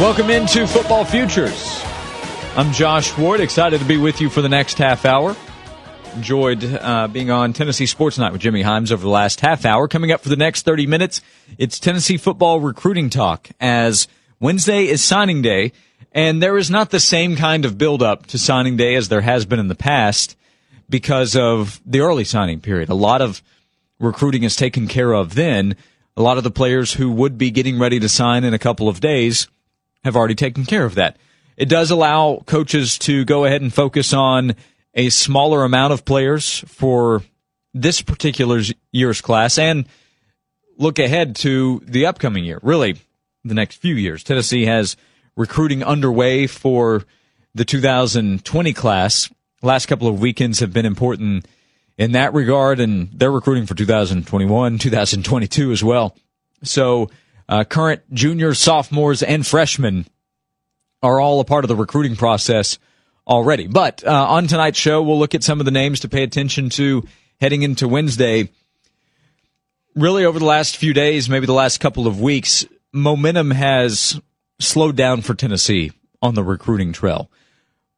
Welcome into Football Futures. I'm Josh Ward, excited to be with you for the next half hour. Enjoyed uh, being on Tennessee Sports Night with Jimmy Hyams over the last half hour. Coming up for the next 30 minutes, it's Tennessee football recruiting talk as Wednesday is signing day, and there is not the same kind of build-up to signing day as there has been in the past because of the early signing period. A lot of recruiting is taken care of then. A lot of the players who would be getting ready to sign in a couple of days have already taken care of that. It does allow coaches to go ahead and focus on a smaller amount of players for this particular year's class and look ahead to the upcoming year, really the next few years. Tennessee has recruiting underway for the 2020 class. Last couple of weekends have been important in that regard, and they're recruiting for 2021, 2022 as well. So, uh, current juniors, sophomores, and freshmen are all a part of the recruiting process already. But uh, on tonight's show, we'll look at some of the names to pay attention to heading into Wednesday. Really, over the last few days, maybe the last couple of weeks, momentum has slowed down for Tennessee on the recruiting trail.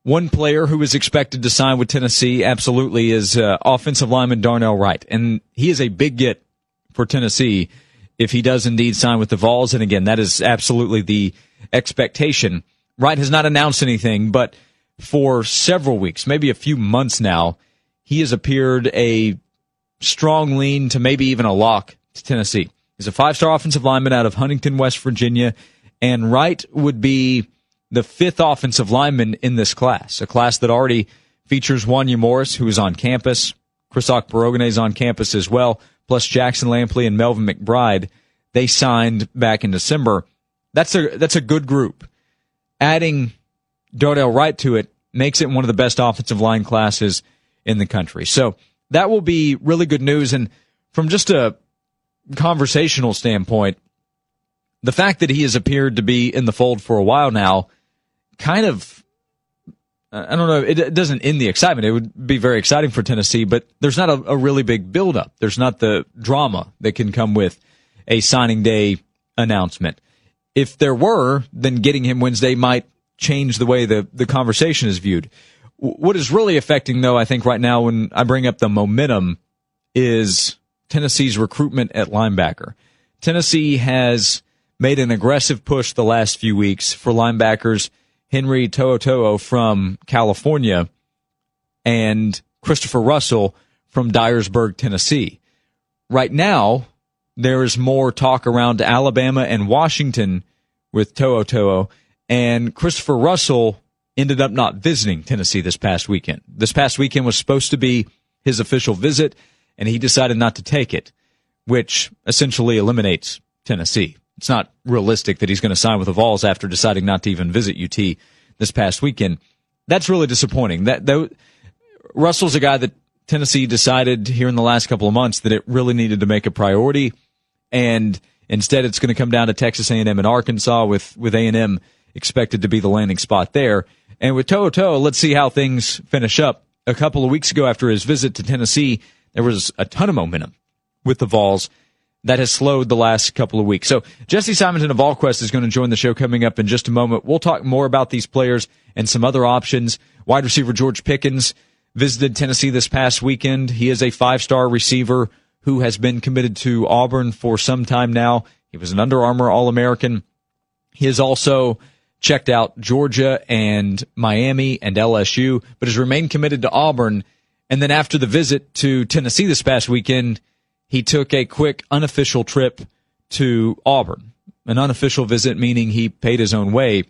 One player who is expected to sign with Tennessee absolutely is uh, offensive lineman Darnell Wright, and he is a big get for Tennessee if he does indeed sign with the Vols. And again, that is absolutely the expectation. Wright has not announced anything, but for several weeks, maybe a few months now, he has appeared a strong lean to maybe even a lock to Tennessee. He's a five star offensive lineman out of Huntington, West Virginia, and Wright would be the fifth offensive lineman in this class, a class that already features Wanya Morris, who is on campus. Chris Akporoghene is on campus as well plus Jackson Lampley and Melvin McBride, they signed back in December. That's a that's a good group. Adding Darnell Wright to it makes it one of the best offensive line classes in the country. So that will be really good news. And from just a conversational standpoint, the fact that he has appeared to be in the fold for a while now kind of I don't know. It, doesn't end the excitement. It would be very exciting for Tennessee, but there's not a, a really big buildup. There's not the drama that can come with a signing day announcement. If there were, then getting him Wednesday might change the way the, the conversation is viewed. What is really affecting, though, I think right now when I bring up the momentum is Tennessee's recruitment at linebacker. Tennessee has made an aggressive push the last few weeks for linebackers Henry To'oTo'o from California and Christopher Russell from Dyersburg, Tennessee. Right now, there is more talk around Alabama and Washington with To'oTo'o, and Christopher Russell ended up not visiting Tennessee this past weekend. This past weekend was supposed to be his official visit, and he decided not to take it, which essentially eliminates Tennessee it's not realistic that he's going to sign with the Vols after deciding not to even visit UT this past weekend. That's really disappointing. That, Russell's a guy that Tennessee decided here in the last couple of months that it really needed to make a priority, and instead it's going to come down to Texas A&M and Arkansas with with A&M expected to be the landing spot there. And with To'oTo'o, let's see how things finish up. A couple of weeks ago, after his visit to Tennessee, there was a ton of momentum with the Vols that has slowed the last couple of weeks. So Jesse Simonton of VolQuest is going to join the show coming up in just a moment. We'll talk more about these players and some other options. Wide receiver George Pickens visited Tennessee this past weekend. He is a five-star receiver who has been committed to Auburn for some time now. He was an Under Armour All-American. He has also checked out Georgia and Miami and LSU, but has remained committed to Auburn. And then after the visit to Tennessee this past weekend, he took a quick unofficial trip to Auburn. An unofficial visit meaning he paid his own way.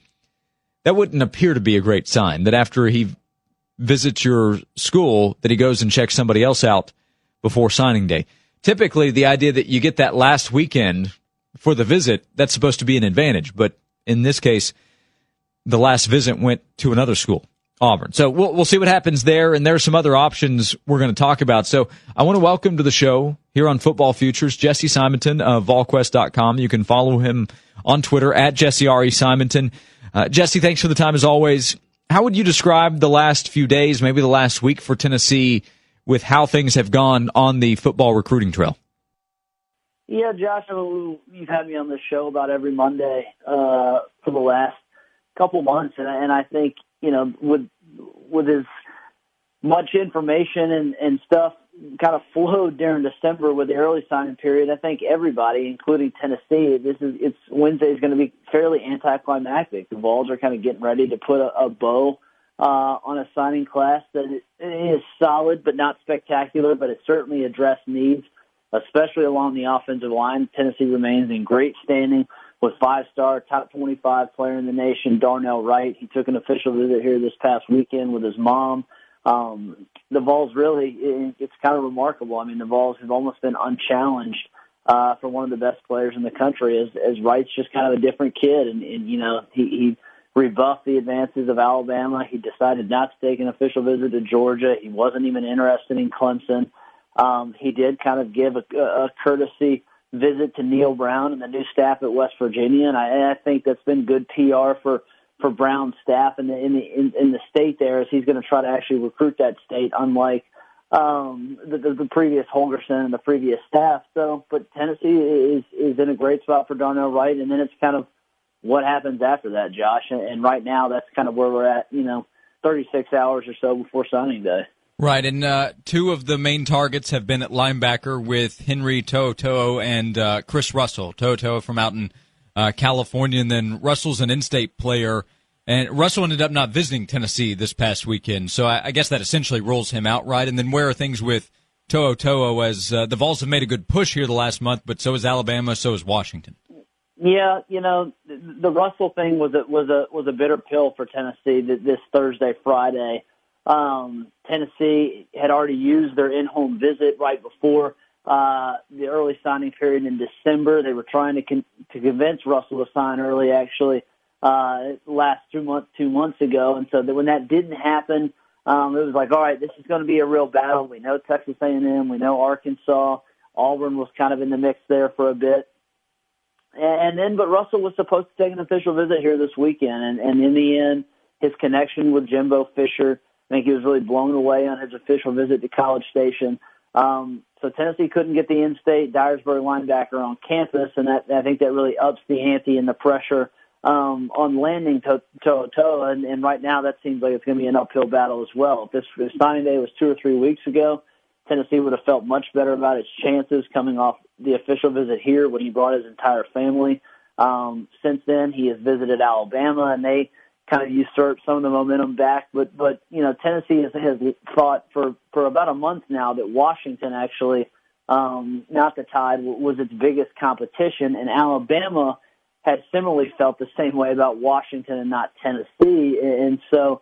That wouldn't appear to be a great sign that after he visits your school that he goes and checks somebody else out before signing day. Typically the idea that you get that last weekend for the visit, that's supposed to be an advantage, but in this case the last visit went to another school. Auburn. So we'll, we'll see what happens there. And there are some other options we're going to talk about. So I want to welcome to the show here on Football Futures, Jesse Simonton of VolQuest.com. You can follow him on Twitter at Jesse R.E. Simonton. Uh, Jesse, thanks for the time as always. How would you describe the last few days, maybe the last week for Tennessee with how things have gone on the football recruiting trail? Yeah, Josh, you've had me on this show about every Monday uh, for the last couple months, and, and I think you know with with as much information and, and stuff kind of flowed during December with the early signing period. I think everybody, including Tennessee, this is it's Wednesday is going to be fairly anticlimactic. The Vols are kind of getting ready to put a, a bow uh, on a signing class that is solid but not spectacular, but it certainly addressed needs, especially along the offensive line. Tennessee remains in great standing with five-star, top 25 player in the nation, Darnell Wright. He took an official visit here this past weekend with his mom. Um, the Vols really, it's kind of remarkable. I mean, the Vols have almost been unchallenged uh, for one of the best players in the country. As, as Wright's just kind of a different kid, and, and you know, he, he rebuffed the advances of Alabama. He decided not to take an official visit to Georgia. He wasn't even interested in Clemson. Um, he did kind of give a, a courtesy visit to Neal Brown and the new staff at West Virginia, and I, I think that's been good PR for for Brown's staff in the in the in, in the state there, as he's going to try to actually recruit that state, unlike um, the, the, the previous Holgorsen and the previous staff. So, but Tennessee is is in a great spot for Darnell Wright, and then it's kind of what happens after that, Josh. And, and right now, that's kind of where we're at. You know, 36 hours or so before signing day. Right, and uh, two of the main targets have been at linebacker with Henry To'oTo'o and uh, Chris Russell. To'oTo'o from out in uh, California, and then Russell's an in-state player. And Russell ended up not visiting Tennessee this past weekend, so I, I guess that essentially rules him out, right? And then where are things with To'oTo'o as uh, the Vols have made a good push here the last month, but so is Alabama, so is Washington. Yeah, you know, the Russell thing was a, was a was a bitter pill for Tennessee this Thursday, Friday. Um, Tennessee had already used their in-home visit right before uh, the early signing period in December. They were trying to con- to convince Russell to sign early, actually, uh, last two months two months ago. And so that when that didn't happen, um, it was like, all right, this is going to be a real battle. We know Texas A&M, we know Arkansas, Auburn was kind of in the mix there for a bit. And then, but Russell was supposed to take an official visit here this weekend, and, and in the end, his connection with Jimbo Fisher, I think he was really blown away on his official visit to College Station. Um, so Tennessee couldn't get the in-state Dyersburg linebacker on campus, and that I think that really ups the ante and the pressure um, on landing to to to. And, and right now, that seems like it's going to be an uphill battle as well. This if signing day was two or three weeks ago, Tennessee would have felt much better about its chances coming off the official visit here when he brought his entire family. Um, since then, he has visited Alabama, and they kind of usurped some of the momentum back. But but you know, Tennessee has, has thought for for about a month now that Washington actually, um, not the Tide, was its biggest competition, and Alabama has similarly felt the same way about Washington and not Tennessee, and so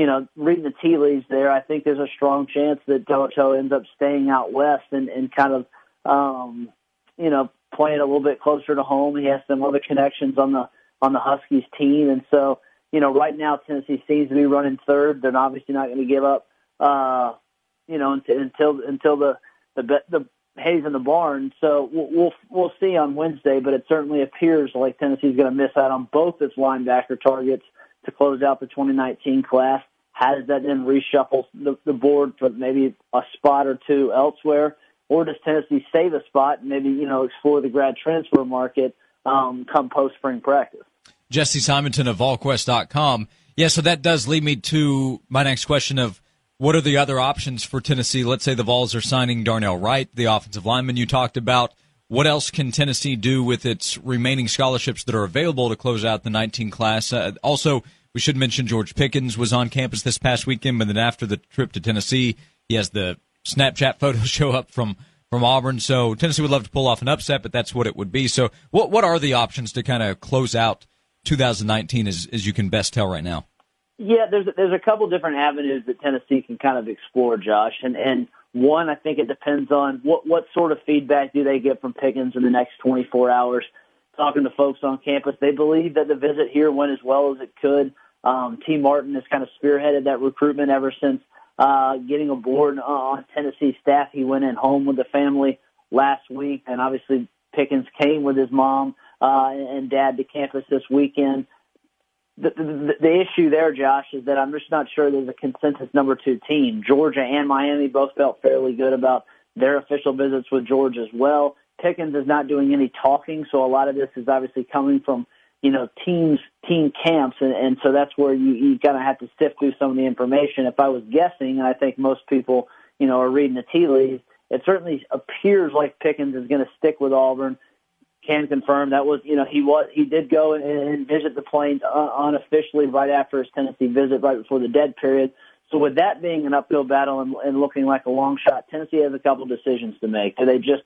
you know, reading the tea leaves there, I think there's a strong chance that To'oTo'o ends up staying out west and, and kind of, um, you know, playing a little bit closer to home. He has some other connections on the on the Huskies team, and so you know, right now Tennessee seems to be running third. They're obviously not going to give up, uh, you know, until until the the the hay's in the barn. So we'll we'll, we'll see on Wednesday, but it certainly appears like Tennessee's going to miss out on both its linebacker targets to close out the 2019 class. How does that then reshuffle the, the board for maybe a spot or two elsewhere? Or does Tennessee save a spot and maybe, you know, explore the grad transfer market um, come post spring practice? Jesse Simonton of VolQuest.com. Yeah, so that does lead me to my next question of what are the other options for Tennessee? Let's say the Vols are signing Darnell Wright, the offensive lineman you talked about. What else can Tennessee do with its remaining scholarships that are available to close out the 19 class? Uh, also, we should mention George Pickens was on campus this past weekend, but then after the trip to Tennessee, he has the Snapchat photos show up from from Auburn. So Tennessee would love to pull off an upset, but that's what it would be. So what what are the options to kind of close out 2019 as as you can best tell right now? Yeah, there's there's a couple different avenues that Tennessee can kind of explore, Josh, and and one I think it depends on what what sort of feedback do they get from Pickens in the next 24 hours talking to folks on campus, they believe that the visit here went as well as it could. Um, Tee Martin has kind of spearheaded that recruitment ever since uh, getting aboard uh, on Tennessee staff. He went in home with the family last week, and obviously Pickens came with his mom uh, and dad to campus this weekend. The, the, the issue there, Josh, is that I'm just not sure there's a consensus number two team. Georgia and Miami both felt fairly good about their official visits with Georgia as well. Pickens is not doing any talking, so a lot of this is obviously coming from you know teams team camps, and, and so that's where you you kind of have to sift through some of the information. If I was guessing, and I think most people you know are reading the tea leaves, it certainly appears like Pickens is going to stick with Auburn. Can confirm that was you know he was he did go and, and visit the Plains uh, unofficially right after his Tennessee visit, right before the dead period. So with that being an uphill battle and, and looking like a long shot, Tennessee has a couple decisions to make. Do they just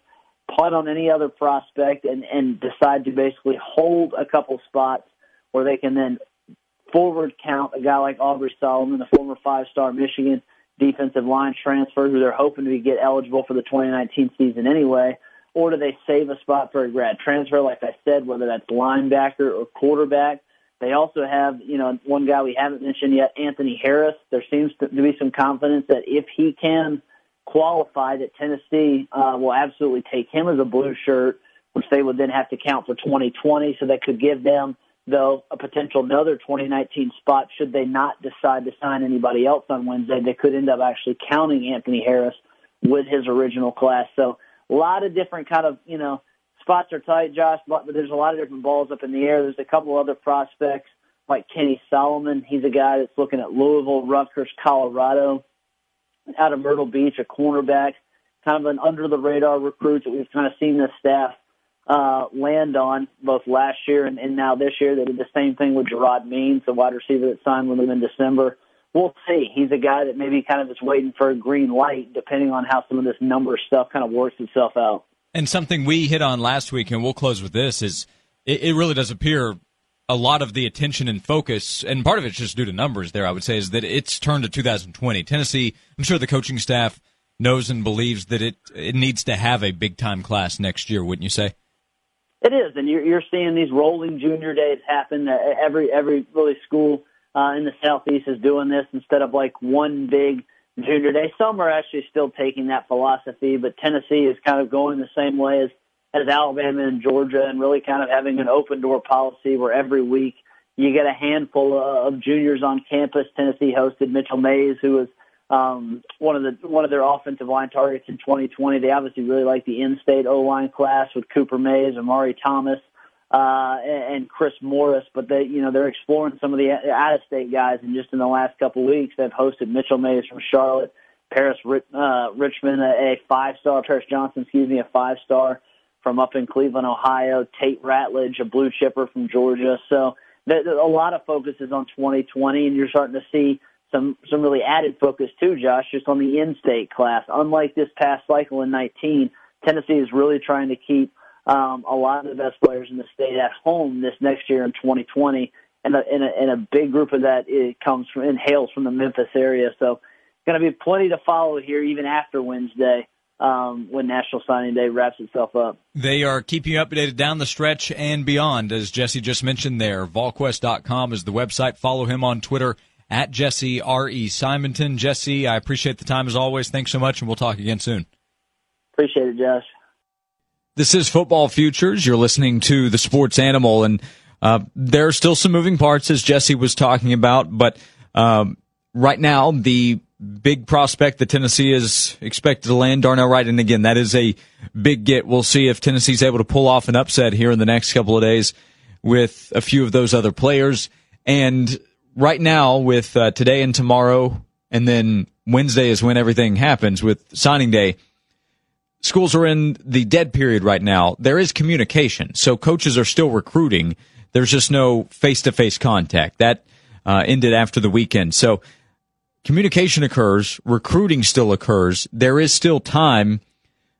punt on any other prospect and, and decide to basically hold a couple spots where they can then forward count a guy like Aubrey Solomon, the former five-star Michigan defensive line transfer who they're hoping to get eligible for the 2019 season anyway, or do they save a spot for a grad transfer, like I said, whether that's linebacker or quarterback? They also have, you know, one guy we haven't mentioned yet, Anthony Harris. There seems to be some confidence that if he can qualify, that Tennessee uh, will absolutely take him as a blue shirt, which they would then have to count for 2020. So that could give them, though, a potential another 2019 spot should they not decide to sign anybody else on Wednesday. They could end up actually counting Anthony Harris with his original class. So a lot of different kind of, you know, spots are tight, Josh, but there's a lot of different balls up in the air. There's a couple other prospects like Kenny Solomon. He's a guy that's looking at Louisville, Rutgers, Colorado, out of Myrtle Beach, a cornerback, kind of an under the radar recruit that we've kind of seen this staff uh, land on both last year and, and now this year. They did the same thing with Jerrod Means, the wide receiver that signed with them in December. We'll see. He's a guy that maybe kind of is waiting for a green light, depending on how some of this number stuff kind of works itself out. And something we hit on last week, and we'll close with this, is it, it really does appear a lot of the attention and focus, and part of it's just due to numbers there, I would say, is that it's turned to 2020. Tennessee, I'm sure the coaching staff knows and believes that it, it needs to have a big time class next year, wouldn't you say? It is, and you're, you're seeing these rolling junior days happen. Uh, every every really school uh, in the southeast is doing this instead of like one big junior day. Some are actually still taking that philosophy, but Tennessee is kind of going the same way as, as Alabama and Georgia and really kind of having an open door policy where every week you get a handful of juniors on campus. Tennessee hosted Mitchell Mays, who was um, one of the one of their offensive line targets in 2020. They obviously really like the in-state O-line class with Cooper Mays, Amari Thomas, uh, and Chris Morris, but they, you know, they're exploring some of the out-of-state guys. And just in the last couple of weeks, they've hosted Mitchell Mays from Charlotte, Paris uh, Richmond, a, a five-star, Paris Johnson, excuse me, a five-star from up in Cleveland, Ohio, Tate Ratledge, a blue chipper from Georgia. So a lot of focus is on 2020, and you're starting to see some some really added focus too, Josh, just on the in-state class. Unlike this past cycle in 19, Tennessee is really trying to keep um, a lot of the best players in the state at home this next year in 2020, and a, and a, and a big group of that it comes from and hails from the Memphis area. So, going to be plenty to follow here even after Wednesday. Um, when National Signing Day wraps itself up. They are keeping you updated down the stretch and beyond, as Jesse just mentioned there. VolQuest.com is the website. Follow him on Twitter at Jesse R.E. Simonton. Jesse, I appreciate the time as always. Thanks so much, and we'll talk again soon. Appreciate it, Josh. This is Football Futures. You're listening to the Sports Animal, and uh, there are still some moving parts, as Jesse was talking about. But um, right now, the big prospect that Tennessee is expected to land, Darnell Wright, and again, that is a big get. We'll see if Tennessee's able to pull off an upset here in the next couple of days with a few of those other players. And right now, with uh, today and tomorrow, and then Wednesday is when everything happens with signing day schools are in the dead period right now. There is communication, so coaches are still recruiting. There's just no face to face contact. That uh, ended after the weekend. So communication occurs, recruiting still occurs. There is still time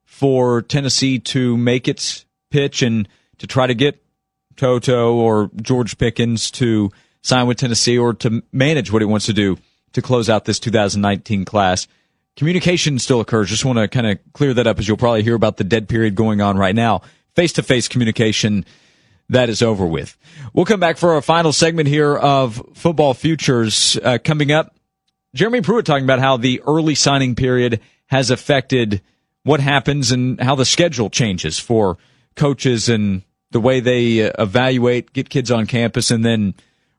for Tennessee to make its pitch and to try to get To'oTo'o or George Pickens to sign with Tennessee or to manage what he wants to do to close out this 2019 class communication still occurs. Just want to kind of clear that up as you'll probably hear about the dead period going on right now. Face to face communication, that is over with. We'll come back for our final segment here of football futures uh, coming up. Jeremy Pruitt talking about how the early signing period has affected what happens and how the schedule changes for coaches and the way they uh, evaluate, get kids on campus, and then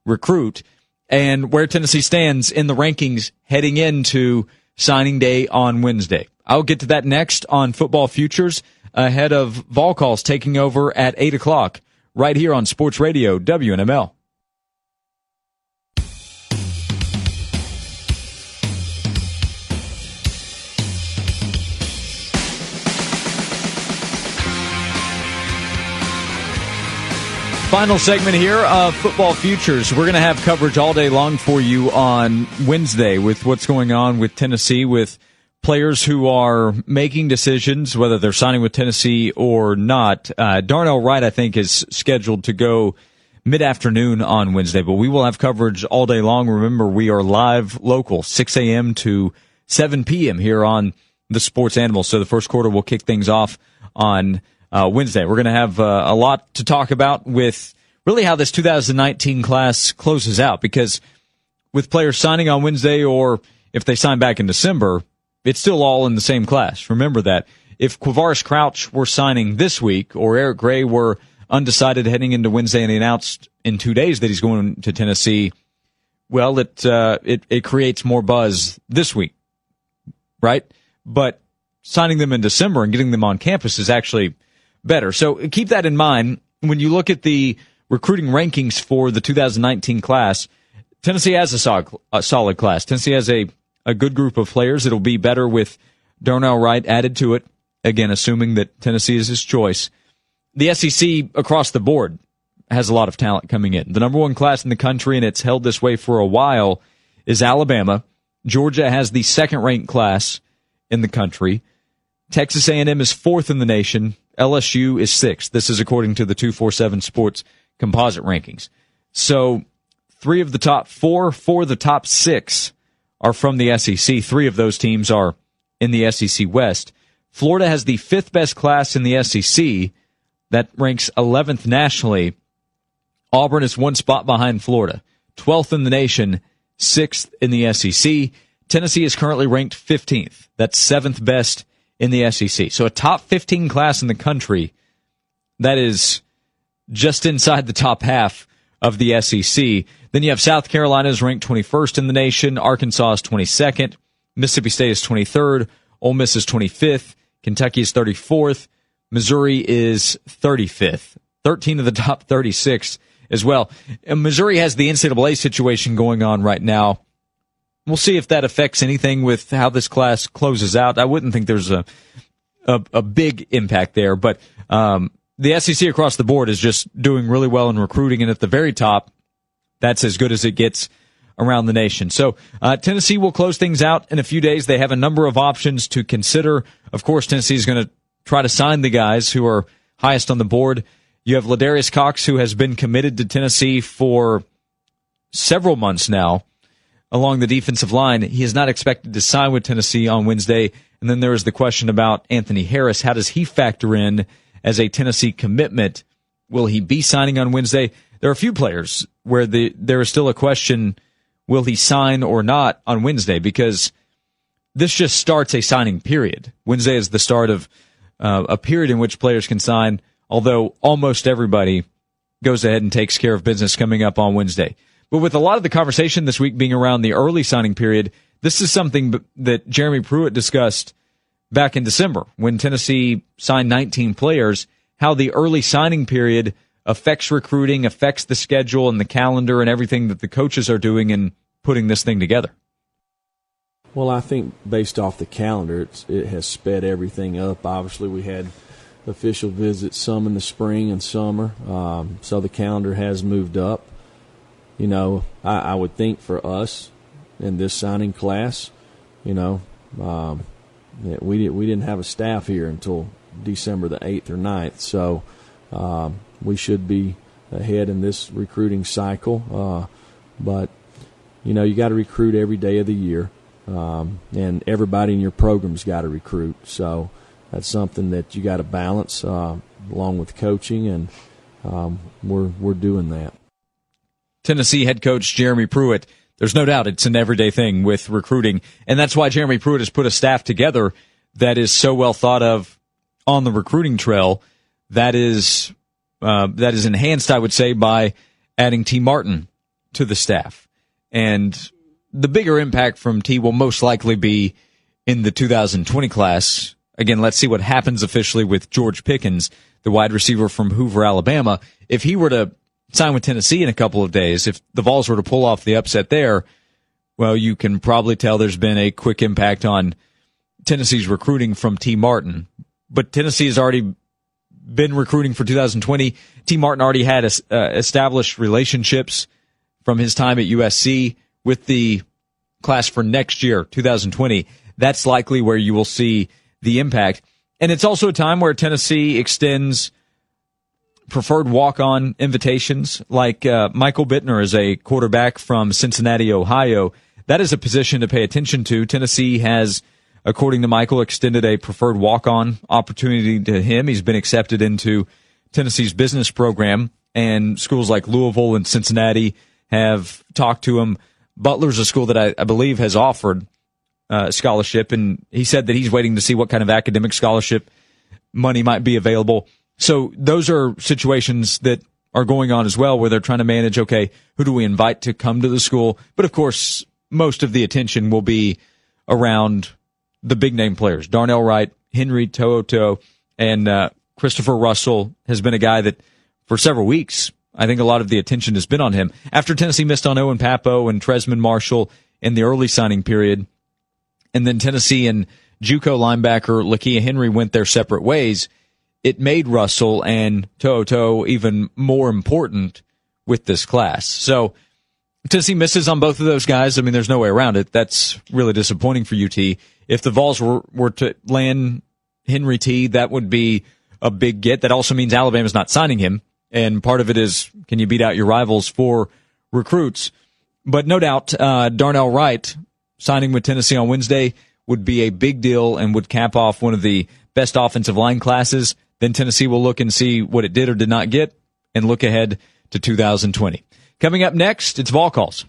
recruit, and where Tennessee stands in the rankings heading into signing day on Wednesday. I'll get to that next on Football Futures. ahead of Vol Calls taking over at 8 o'clock right here on Sports Radio WNML. Final segment here of Football Futures. We're going to have coverage all day long for you on Wednesday with what's going on with Tennessee, with players who are making decisions, whether they're signing with Tennessee or not. Uh, Darnell Wright, I think, is scheduled to go mid afternoon on Wednesday, but we will have coverage all day long. Remember, we are live local, 6 a.m. to 7 p.m. here on the Sports Animal. So the first quarter will kick things off on uh, Wednesday. We're going to have uh, a lot to talk about with really how this 2019 class closes out because with players signing on Wednesday or if they sign back in December, it's still all in the same class. Remember that. If Quavaris Crouch were signing this week or Eric Gray were undecided heading into Wednesday and he announced in two days that he's going to Tennessee, well, it, uh, it, it creates more buzz this week, right? But signing them in December and getting them on campus is actually better. So uh, keep that in mind when you look at the recruiting rankings for the 2019 class. Tennessee has a solid, a solid class. Tennessee has a, a good group of players. It'll be better with Darnell Wright added to it. Again, assuming that Tennessee is his choice. The SEC across the board has a lot of talent coming in. The number one class in the country, and it's held this way for a while, is Alabama. Georgia has the second ranked class in the country. Texas A&M is fourth in the nation. LSU is sixth. This is according to the 247 Sports composite rankings. So three of the top four, four of the top six are from the SEC. Three of those teams are in the SEC West. Florida has the fifth best class in the SEC that ranks 11th nationally. Auburn is one spot behind Florida, 12th in the nation, sixth in the SEC. Tennessee is currently ranked 15th. That's seventh best in the SEC. So a top 15 class in the country that is just inside the top half of the SEC. Then you have South Carolina is ranked 21st in the nation. Arkansas is 22nd. Mississippi State is 23rd. Ole Miss is 25th. Kentucky is 34th. Missouri is 35th. 13 of the top 36 as well. And Missouri has the NCAA situation going on right now we'll see if that affects anything with how this class closes out. I wouldn't think there's a a, a big impact there, but um, the SEC across the board is just doing really well in recruiting, and at the very top, that's as good as it gets around the nation. So uh, Tennessee will close things out in a few days. They have a number of options to consider. Of course, Tennessee is going to try to sign the guys who are highest on the board. You have Ladarius Cox, who has been committed to Tennessee for several months now along the defensive line. He is not expected to sign with Tennessee on Wednesday. And then there is the question about Anthony Harris. How does he factor in as a Tennessee commitment? Will he be signing on Wednesday? There are a few players where the there is still a question: Will he sign or not on Wednesday? Because this just starts a signing period. Wednesday is the start of uh, a period in which players can sign. Although almost everybody goes ahead and takes care of business coming up on Wednesday. But with a lot of the conversation this week being around the early signing period, this is something that Jeremy Pruitt discussed back in December when Tennessee signed 19 players, how the early signing period affects recruiting, affects the schedule and the calendar and everything that the coaches are doing in putting this thing together. Well, I think based off the calendar, it has sped everything up. Obviously, we had official visits, some in the spring and summer, um, so the calendar has moved up you know, I, I would think for us in this signing class, you know, um, we did, we didn't have a staff here until December the eighth or 9th, so um, we should be ahead in this recruiting cycle. Uh, but you know, you got to recruit every day of the year, um, and everybody in your program's got to recruit. So that's something that you got to balance uh, along with coaching, and um, we're we're doing that. Tennessee head coach Jeremy Pruitt. There's no doubt it's an everyday thing with recruiting. And that's why Jeremy Pruitt has put a staff together that is so well thought of on the recruiting trail. That is, uh, that is enhanced, I would say, by adding Tee Martin to the staff. And the bigger impact from Tee will most likely be in the 2020 class again, let's see what happens officially with George Pickens, the wide receiver from Hoover, Alabama. If he were to sign with Tennessee in a couple of days, if the Vols were to pull off the upset there, well, you can probably tell there's been a quick impact on Tennessee's recruiting from Tee Martin. But Tennessee has already been recruiting for 2020. Tee Martin already had uh, established relationships from his time at USC with the class for next year, 2020. That's likely where you will see the impact. And it's also a time where Tennessee extends preferred walk-on invitations like uh, Michael Bittner is a quarterback from Cincinnati, Ohio. That is a position to pay attention to. Tennessee has, according to Michael, extended a preferred walk-on opportunity to him. He's been accepted into Tennessee's business program and schools like Louisville and Cincinnati have talked to him. Butler's a school that I, I believe has offered uh, scholarship, and he said that he's waiting to see what kind of academic scholarship money might be available. So those are situations that are going on as well, where they're trying to manage. Okay, who do we invite to come to the school? But of course, most of the attention will be around the big name players: Darnell Wright, Henry To'oTo'o, and uh, Christopher Russell has been a guy that for several weeks. I think a lot of the attention has been on him. After Tennessee missed on Owen Pappoe and Trezmen Marshall in the early signing period, and then Tennessee and JUCO linebacker Lakia Henry went their separate ways, it made Russell and To'oTo'o even more important with this class. So Tennessee misses on both of those guys. I mean, there's no way around it. That's really disappointing for UT. If the Vols were, were to land Henry T, that would be a big get. That also means Alabama's not signing him. And part of it is, can you beat out your rivals for recruits? But no doubt, uh, Darnell Wright signing with Tennessee on Wednesday would be a big deal and would cap off one of the best offensive line classes. Then Tennessee will look and see what it did or did not get and look ahead to 2020. Coming up next, it's Vol Calls.